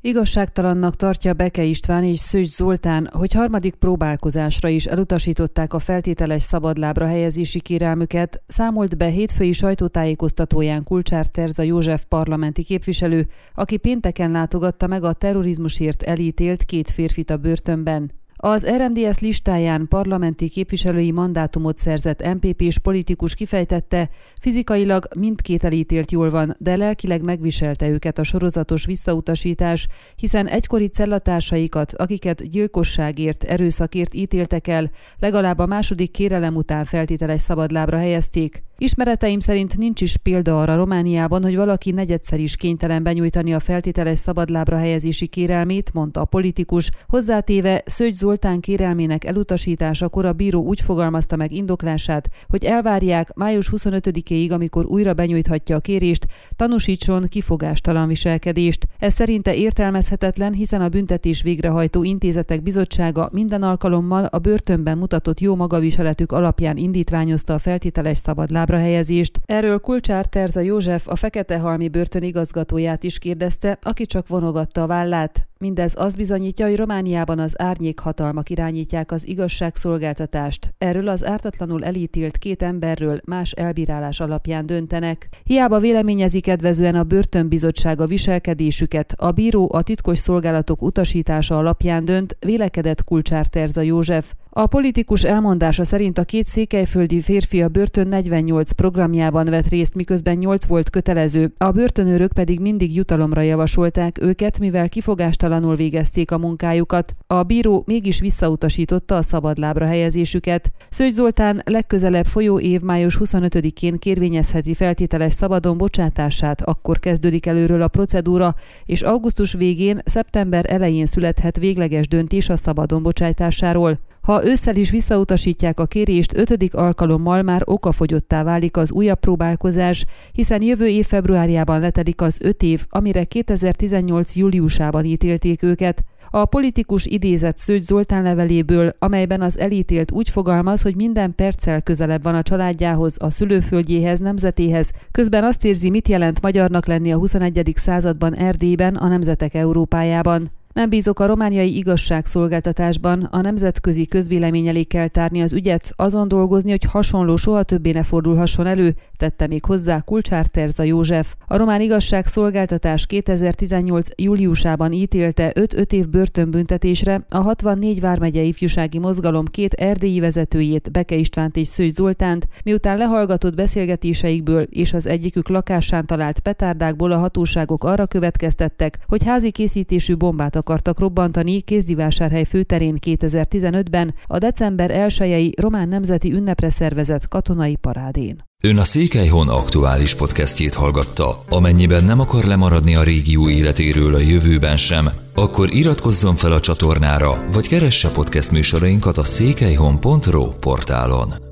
Igazságtalannak tartja Beke István és Szőcs Zoltán, hogy harmadik próbálkozásra is elutasították a feltételes szabadlábra helyezési kérelmüket, számolt be hétfői sajtótájékoztatóján Kulcsár Terza József parlamenti képviselő, aki pénteken látogatta meg a terrorizmusért elítélt két férfit a börtönben. Az RMDS listáján parlamenti képviselői mandátumot szerzett MPP-s politikus kifejtette, fizikailag mindkét elítélt jól van, de lelkileg megviselte őket a sorozatos visszautasítás, hiszen egykori cellatársaikat, akiket gyilkosságért, erőszakért ítéltek el, legalább a második kérelem után feltételes szabadlábra helyezték. Ismereteim szerint nincs is példa arra Romániában, hogy valaki negyedszer is kénytelen benyújtani a feltételes szabadlábra helyezési kérelmét, mondta a politikus, hozzátéve Szőgy Zoltán kérelmének elutasításakor a bíró úgy fogalmazta meg indoklását, hogy elvárják május 25-éig, amikor újra benyújthatja a kérést, tanúsítson kifogástalan viselkedést. Ez szerinte értelmezhetetlen, hiszen a büntetés végrehajtó intézetek bizottsága minden alkalommal a börtönben mutatott jó magaviseletük alapján indítványozta a feltételes szabadlábra lábra helyezést. Erről Kulcsár Terza József, a Feketehalmi börtön igazgatóját is kérdezte, aki csak vonogatta a vállát. Mindez azt bizonyítja, hogy Romániában az árnyék hatalmak irányítják az igazságszolgáltatást. Erről az ártatlanul elítélt két emberről más elbírálás alapján döntenek. Hiába véleményezi kedvezően a börtönbizottság a viselkedésüket, a bíró a titkos szolgálatok utasítása alapján dönt, vélekedett Kulcsár Terza József. A politikus elmondása szerint a két székelyföldi férfi a börtön 48 programjában vett részt, miközben 8 volt kötelező, a börtönőrök pedig mindig jutalomra javasolták őket, mivel kifogástalanul végezték a munkájukat. A bíró mégis visszautasította a szabadlábra helyezésüket. Szőgy Zoltán legközelebb folyó év május 25-én kérvényezheti feltételes szabadon bocsátását, akkor kezdődik előről a procedúra, és augusztus végén, szeptember elején születhet végleges döntés a szabadon bocsátásáról. Ha ősszel is visszautasítják a kérést, ötödik alkalommal már okafogyottá válik az újabb próbálkozás, hiszen jövő év februárjában letelik az öt év, amire 2018. júliusában ítélték őket. A politikus idézett Szőgy Zoltán leveléből, amelyben az elítélt úgy fogalmaz, hogy minden perccel közelebb van a családjához, a szülőföldjéhez, nemzetéhez, közben azt érzi, mit jelent magyarnak lenni a 21. században Erdélyben, a nemzetek Európájában. Nem bízok a romániai igazságszolgáltatásban, a nemzetközi közvélemény elé kell tárni az ügyet, azon dolgozni, hogy hasonló soha többé ne fordulhasson elő, tette még hozzá Kulcsár Terza József. A román igazságszolgáltatás 2018. júliusában ítélte 5-5 év börtönbüntetésre a 64 vármegyei ifjúsági mozgalom két erdélyi vezetőjét, Beke Istvánt és Szőgy Zoltánt, miután lehallgatott beszélgetéseikből és az egyikük lakásán talált petárdákból a hatóságok arra következtettek, hogy házi készítésű bombát akartak robbantani Kézdivásárhely főterén 2015-ben a december 1 román nemzeti ünnepre szervezett katonai parádén. Ön a Székelyhon aktuális podcastjét hallgatta. Amennyiben nem akar lemaradni a régió életéről a jövőben sem, akkor iratkozzon fel a csatornára, vagy keresse podcast műsorainkat a székelyhon.pro portálon.